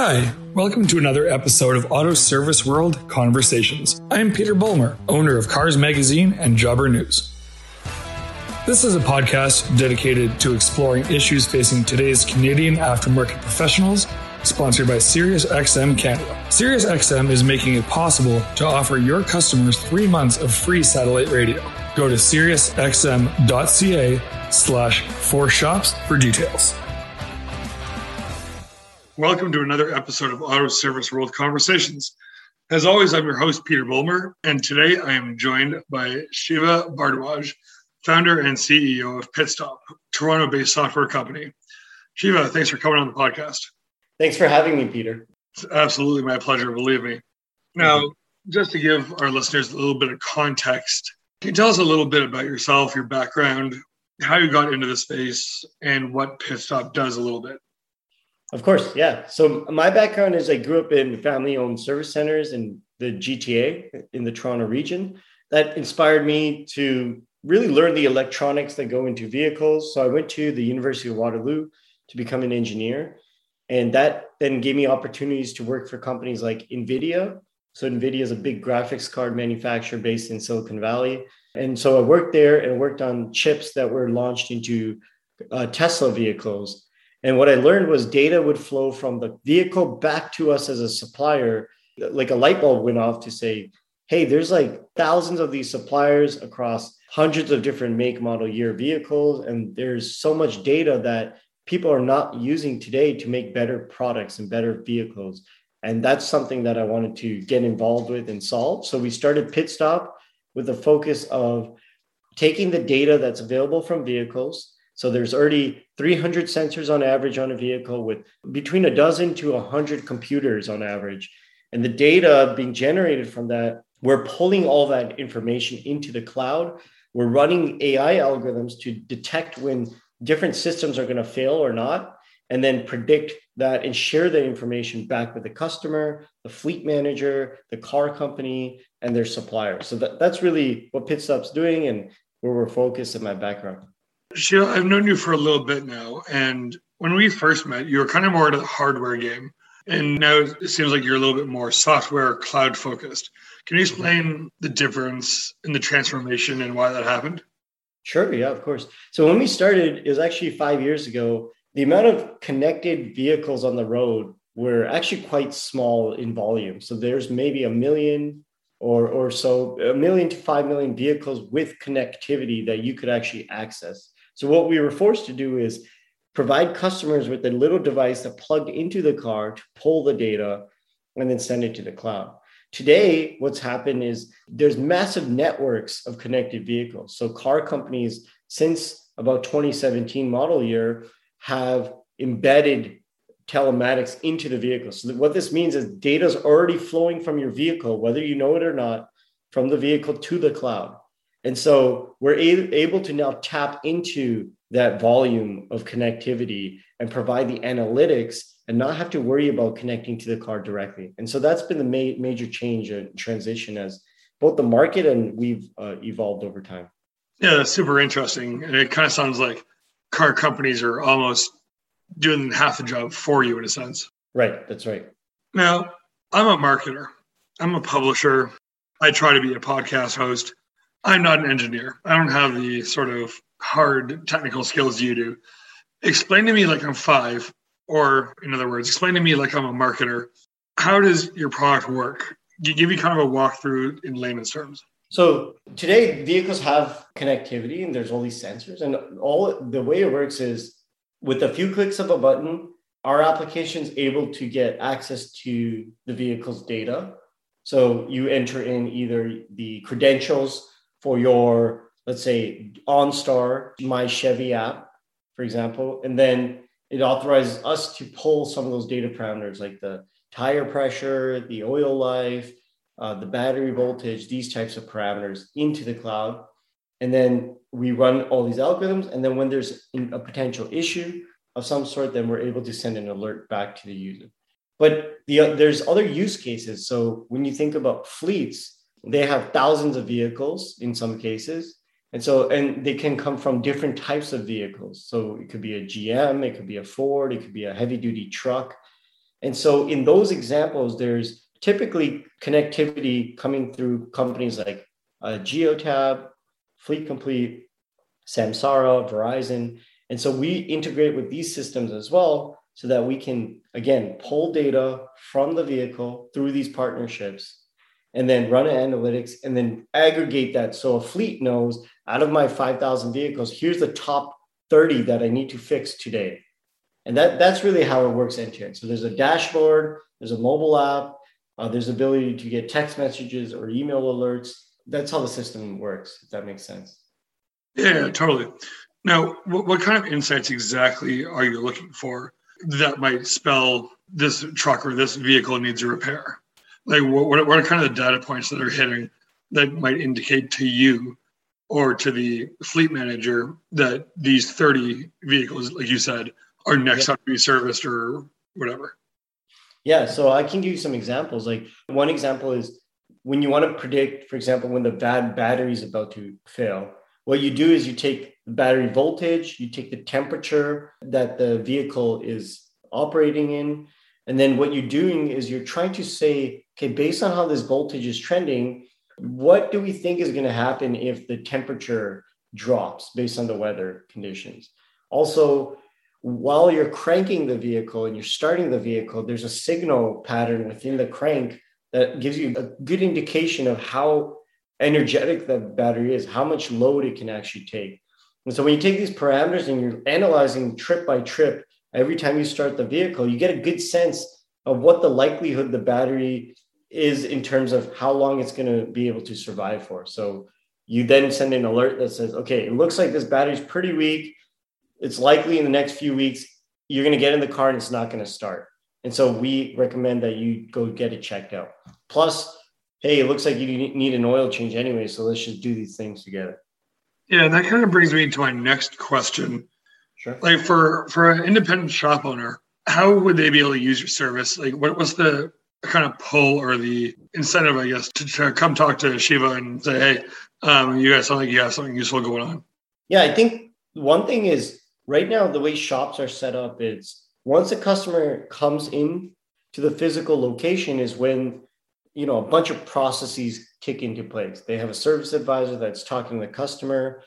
Hi, welcome to another episode of Auto Service World Conversations. I am Peter Bulmer, owner of Cars Magazine and Jobber News. This is a podcast dedicated to exploring issues facing today's Canadian aftermarket professionals, sponsored by SiriusXM Canada. SiriusXM is making it possible to offer your customers three months of free satellite radio. Go to SiriusXM.ca slash four shops for details. Welcome to another episode of Auto Service World Conversations. As always, I'm your host, Peter Bulmer, and today I am joined by Shiva Bhardwaj, founder and CEO of Pitstop, Toronto based software company. Shiva, thanks for coming on the podcast. Thanks for having me, Peter. It's absolutely my pleasure, believe me. Now, mm-hmm. just to give our listeners a little bit of context, can you tell us a little bit about yourself, your background, how you got into the space, and what Pitstop does a little bit? Of course, yeah. So my background is I grew up in family-owned service centers in the GTA in the Toronto region. That inspired me to really learn the electronics that go into vehicles. So I went to the University of Waterloo to become an engineer. And that then gave me opportunities to work for companies like NVIDIA. So NVIDIA is a big graphics card manufacturer based in Silicon Valley. And so I worked there and worked on chips that were launched into uh, Tesla vehicles and what I learned was data would flow from the vehicle back to us as a supplier. Like a light bulb went off to say, hey, there's like thousands of these suppliers across hundreds of different make, model, year vehicles. And there's so much data that people are not using today to make better products and better vehicles. And that's something that I wanted to get involved with and solve. So we started Pitstop with the focus of taking the data that's available from vehicles so there's already 300 sensors on average on a vehicle with between a dozen to 100 computers on average. And the data being generated from that, we're pulling all that information into the cloud. We're running AI algorithms to detect when different systems are going to fail or not, and then predict that and share the information back with the customer, the fleet manager, the car company, and their supplier. So that, that's really what Pitstop's doing and where we're focused in my background. Shiva, I've known you for a little bit now, and when we first met, you were kind of more into the hardware game, and now it seems like you're a little bit more software cloud focused. Can you explain the difference in the transformation and why that happened? Sure, yeah, of course. So when we started, it was actually five years ago. The amount of connected vehicles on the road were actually quite small in volume. So there's maybe a million or or so, a million to five million vehicles with connectivity that you could actually access. So what we were forced to do is provide customers with a little device that plugged into the car to pull the data and then send it to the cloud. Today, what's happened is there's massive networks of connected vehicles. So car companies, since about 2017 model year, have embedded telematics into the vehicle. So what this means is data is already flowing from your vehicle, whether you know it or not, from the vehicle to the cloud. And so we're a- able to now tap into that volume of connectivity and provide the analytics and not have to worry about connecting to the car directly. And so that's been the ma- major change and transition as both the market and we've uh, evolved over time. Yeah, that's super interesting. And it kind of sounds like car companies are almost doing half the job for you in a sense. Right, that's right. Now, I'm a marketer, I'm a publisher. I try to be a podcast host. I'm not an engineer. I don't have the sort of hard technical skills you do. Explain to me like I'm five, or in other words, explain to me like I'm a marketer. How does your product work? Give me kind of a walkthrough in layman's terms. So today, vehicles have connectivity, and there's all these sensors, and all the way it works is with a few clicks of a button, our application is able to get access to the vehicle's data. So you enter in either the credentials for your, let's say, OnStar, My Chevy app, for example, and then it authorizes us to pull some of those data parameters like the tire pressure, the oil life, uh, the battery voltage, these types of parameters into the cloud. And then we run all these algorithms. And then when there's a potential issue of some sort, then we're able to send an alert back to the user. But the, there's other use cases. So when you think about fleets, they have thousands of vehicles in some cases. And so and they can come from different types of vehicles. So it could be a gm it could be a ford it could be a heavy duty truck. And so in those examples, there's typically connectivity coming through companies like uh, Geotab, Fleet Complete, Samsara, Verizon. And so we integrate with these systems as well so that we can, again, pull data from the vehicle through these partnerships and then run analytics and then aggregate that. So a fleet knows out of my 5,000 vehicles, here's the top 30 that I need to fix today. And that, that's really how it works end to end. So there's a dashboard, there's a mobile app, uh, there's ability to get text messages or email alerts. That's how the system works, if that makes sense. Yeah, totally. Now, what, what kind of insights exactly are you looking for that might spell this truck or this vehicle needs a repair? Like, what, what are kind of the data points that are hitting that might indicate to you or to the fleet manager that these 30 vehicles, like you said, are next up to be serviced or whatever? Yeah, so I can give you some examples. Like one example is when you want to predict, for example, when the bad battery is about to fail, what you do is you take the battery voltage, you take the temperature that the vehicle is operating in, and then what you're doing is you're trying to say, okay, based on how this voltage is trending, what do we think is going to happen if the temperature drops based on the weather conditions? Also, while you're cranking the vehicle and you're starting the vehicle, there's a signal pattern within the crank that gives you a good indication of how energetic the battery is, how much load it can actually take. And so when you take these parameters and you're analyzing trip by trip, every time you start the vehicle, you get a good sense of what the likelihood the battery is in terms of how long it's going to be able to survive for. So you then send an alert that says, okay, it looks like this battery's pretty weak. It's likely in the next few weeks you're going to get in the car and it's not going to start. And so we recommend that you go get it checked out. Plus, hey, it looks like you need an oil change anyway, so let's just do these things together. Yeah, that kind of brings me to my next question. Sure. Like for for an independent shop owner, how would they be able to use your service? Like, what, what's the kind of pull or the incentive, I guess, to, to come talk to Shiva and say, hey, um, you guys sound like you have something useful going on? Yeah, I think one thing is right now the way shops are set up is once a customer comes in to the physical location is when you know a bunch of processes kick into place. They have a service advisor that's talking to the customer.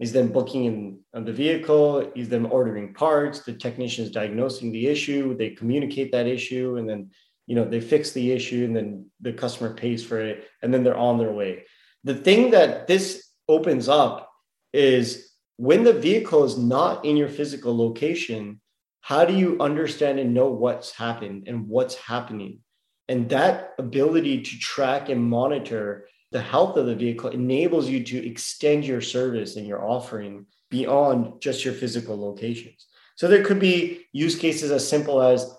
is then booking in on the vehicle. is then ordering parts. The technician is diagnosing the issue. They communicate that issue, and then you know they fix the issue, and then the customer pays for it, and then they're on their way. The thing that this opens up is when the vehicle is not in your physical location. How do you understand and know what's happened and what's happening? And that ability to track and monitor the health of the vehicle enables you to extend your service and your offering beyond just your physical locations. So there could be use cases as simple as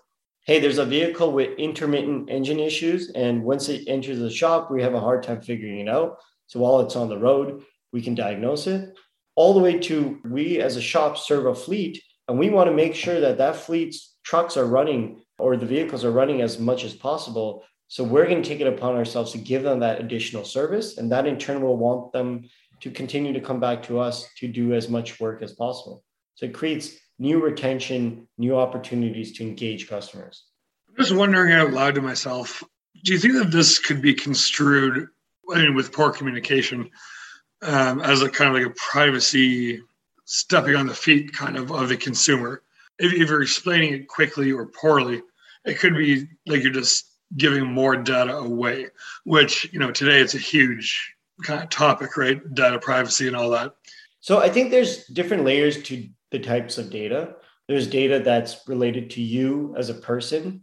hey, there's a vehicle with intermittent engine issues. And once it enters the shop, we have a hard time figuring it out. So while it's on the road, we can diagnose it. All the way to we as a shop serve a fleet, and we want to make sure that that fleet's trucks are running or the vehicles are running as much as possible. So we're going to take it upon ourselves to give them that additional service. And that in turn will want them to continue to come back to us to do as much work as possible. So it creates new retention, new opportunities to engage customers. I'm just wondering out loud to myself, do you think that this could be construed, I mean, with poor communication, um, as a kind of like a privacy stepping on the feet kind of of the consumer? if, if you're explaining it quickly or poorly, it could be like you're just giving more data away, which, you know, today it's a huge kind of topic, right? Data privacy and all that. So I think there's different layers to the types of data. There's data that's related to you as a person.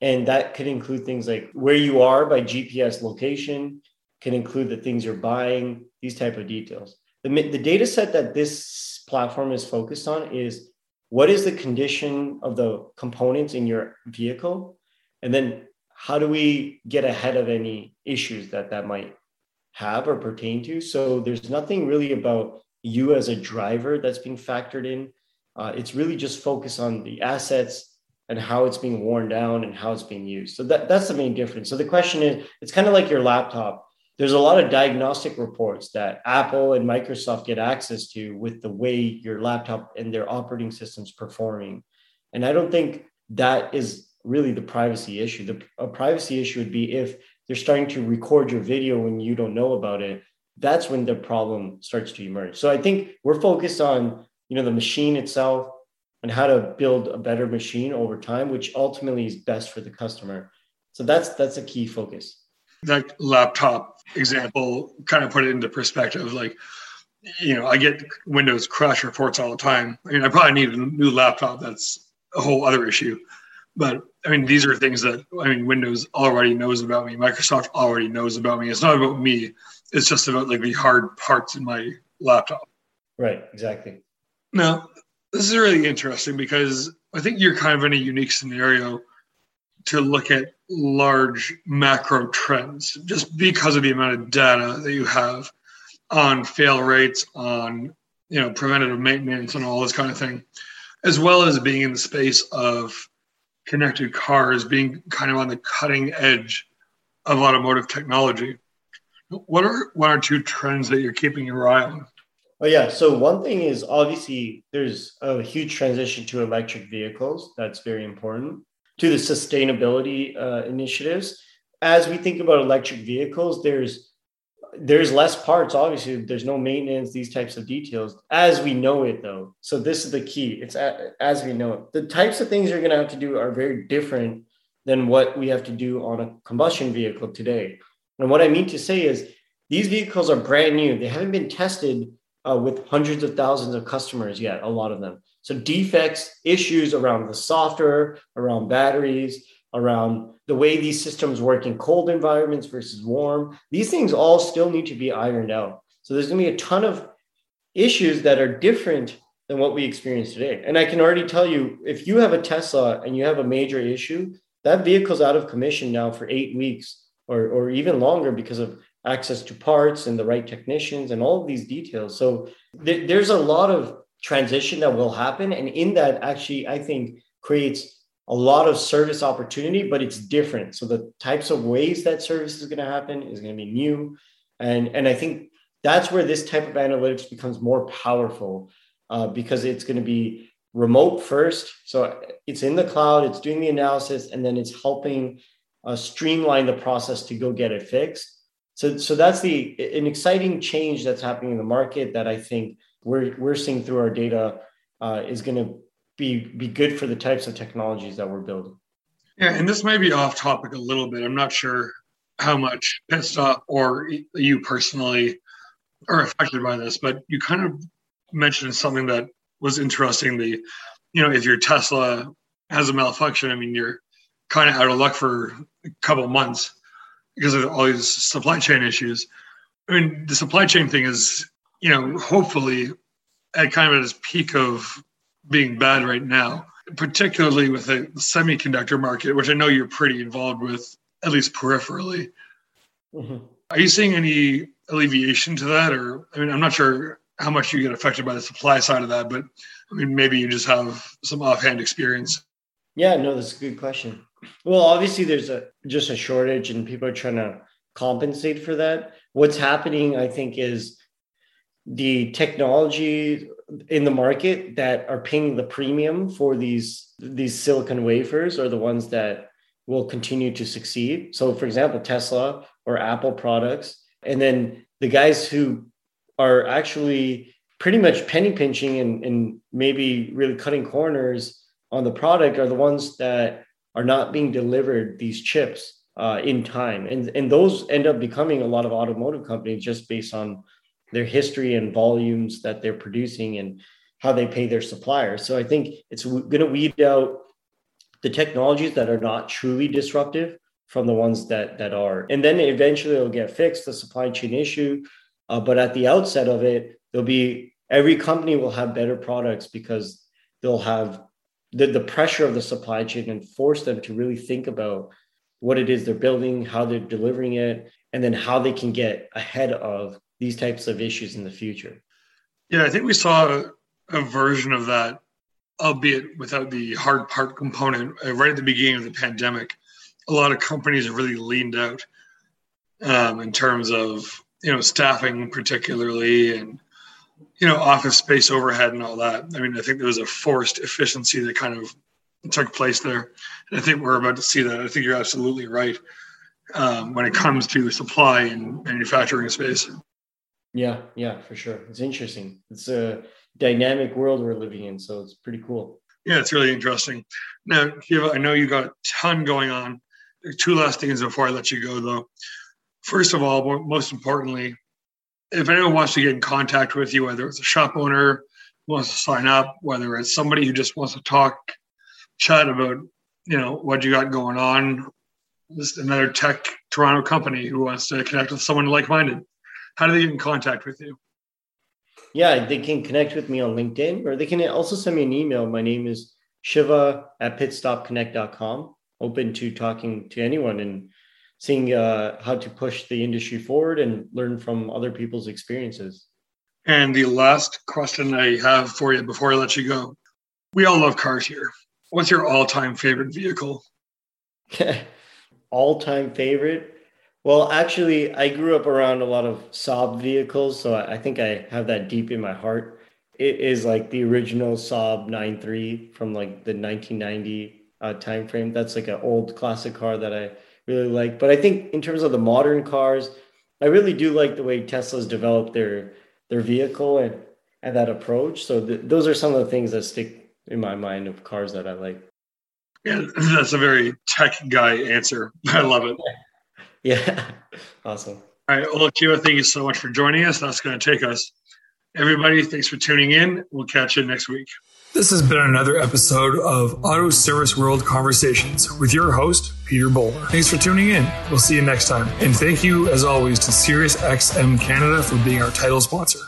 And that could include things like where you are by GPS location, can include the things you're buying, these type of details. The, the data set that this platform is focused on is what is the condition of the components in your vehicle and then how do we get ahead of any issues that that might have or pertain to so there's nothing really about you as a driver that's being factored in uh, it's really just focused on the assets and how it's being worn down and how it's being used so that, that's the main difference so the question is it's kind of like your laptop there's a lot of diagnostic reports that Apple and Microsoft get access to with the way your laptop and their operating systems performing. And I don't think that is really the privacy issue. The a privacy issue would be if they're starting to record your video when you don't know about it. That's when the problem starts to emerge. So I think we're focused on you know the machine itself and how to build a better machine over time, which ultimately is best for the customer. So that's that's a key focus. That laptop example kind of put it into perspective. Like, you know, I get Windows crash reports all the time. I mean, I probably need a new laptop. That's a whole other issue. But I mean, these are things that I mean, Windows already knows about me. Microsoft already knows about me. It's not about me. It's just about like the hard parts in my laptop. Right. Exactly. Now, this is really interesting because I think you're kind of in a unique scenario to look at large macro trends just because of the amount of data that you have on fail rates, on you know preventative maintenance, and all this kind of thing, as well as being in the space of connected cars, being kind of on the cutting edge of automotive technology. What are one or two trends that you're keeping your eye on? Oh yeah. So one thing is obviously there's a huge transition to electric vehicles. That's very important. To the sustainability uh, initiatives, as we think about electric vehicles, there's there's less parts. Obviously, there's no maintenance. These types of details, as we know it, though. So this is the key. It's as we know it. The types of things you're going to have to do are very different than what we have to do on a combustion vehicle today. And what I mean to say is these vehicles are brand new. They haven't been tested uh, with hundreds of thousands of customers yet, a lot of them. So defects, issues around the software, around batteries, around the way these systems work in cold environments versus warm, these things all still need to be ironed out. So there's going to be a ton of issues that are different than what we experience today. And I can already tell you, if you have a Tesla and you have a major issue, that vehicle's out of commission now for eight weeks or, or even longer because of access to parts and the right technicians and all of these details. So th- there's a lot of transition that will happen. And in that, actually, I think creates a lot of service opportunity, but it's different. So the types of ways that service is going to happen is going to be new. And, and I think that's where this type of analytics becomes more powerful uh, because it's going to be remote first. So it's in the cloud, it's doing the analysis, and then it's helping uh, streamline the process to go get it fixed. So, so that's the an exciting change that's happening in the market that I think we're we're seeing through our data uh, is going to be be good for the types of technologies that we're building. Yeah, and this may be off topic a little bit. I'm not sure how much Pitstop or you personally are affected by this, but you kind of mentioned something that was interesting. The, you know, if your Tesla has a malfunction, I mean, you're kind of out of luck for a couple months because of all these supply chain issues. I mean, the supply chain thing is, you know, hopefully at kind of at its peak of being bad right now, particularly with the semiconductor market, which I know you're pretty involved with, at least peripherally. Mm-hmm. Are you seeing any alleviation to that? Or, I mean, I'm not sure how much you get affected by the supply side of that, but I mean, maybe you just have some offhand experience. Yeah, no, that's a good question. Well, obviously, there's a just a shortage, and people are trying to compensate for that. What's happening, I think, is the technology in the market that are paying the premium for these these silicon wafers are the ones that will continue to succeed. So, for example, Tesla or Apple products, and then the guys who are actually pretty much penny pinching and, and maybe really cutting corners on the product are the ones that are not being delivered these chips uh, in time. And, and those end up becoming a lot of automotive companies just based on their history and volumes that they're producing and how they pay their suppliers. So I think it's going to weed out the technologies that are not truly disruptive from the ones that that are. And then eventually it'll get fixed, the supply chain issue. Uh, but at the outset of it, there'll be every company will have better products because they'll have the, the pressure of the supply chain and force them to really think about what it is they're building, how they're delivering it, and then how they can get ahead of these types of issues in the future. Yeah, I think we saw a, version of that, albeit without the hard part component, uh, right at the beginning of the pandemic. A lot of companies have really leaned out um, in terms of you know staffing, particularly, and you know, office space overhead and all that. I mean, I think there was a forced efficiency that kind of took place there. And I think we're about to see that. I think you're absolutely right um, when it comes to supply and manufacturing space. Yeah, yeah, for sure. It's interesting. It's a dynamic world we're living in, so it's pretty cool. Yeah, it's really interesting. Now, Shiva, I know you got a ton going on. Two last things before I let you go, though. First of all, but most importantly, if anyone wants to get in contact with you, whether it's a shop owner wants to sign up, whether it's somebody who just wants to talk, chat about, you know, what you got going on, just another tech Toronto company who wants to connect with someone like-minded, how do they get in contact with you? Yeah, they can connect with me on LinkedIn or they can also send me an email. My name is Shiva at pitstopconnect.com. Open to talking to anyone and seeing uh, how to push the industry forward and learn from other people's experiences. And the last question I have for you before I let you go we all love cars here. What's your all time favorite vehicle? all time favorite? Well, actually, I grew up around a lot of Saab vehicles, so I think I have that deep in my heart. It is like the original Saab 9.3 from like the 1990 uh, time frame. That's like an old classic car that I really like. But I think in terms of the modern cars, I really do like the way Tesla's developed their their vehicle and and that approach. So th- those are some of the things that stick in my mind of cars that I like. Yeah, that's a very tech guy answer. I love it. Yeah, awesome. All right, well, Shiva, thank you so much for joining us. That's going to take us. Everybody, thanks for tuning in. We'll catch you next week. This has been another episode of Auto Service World Conversations with your host, Peter Bulmer. Thanks for tuning in. We'll see you next time. And thank you, as always, to SiriusXM Canada for being our title sponsor.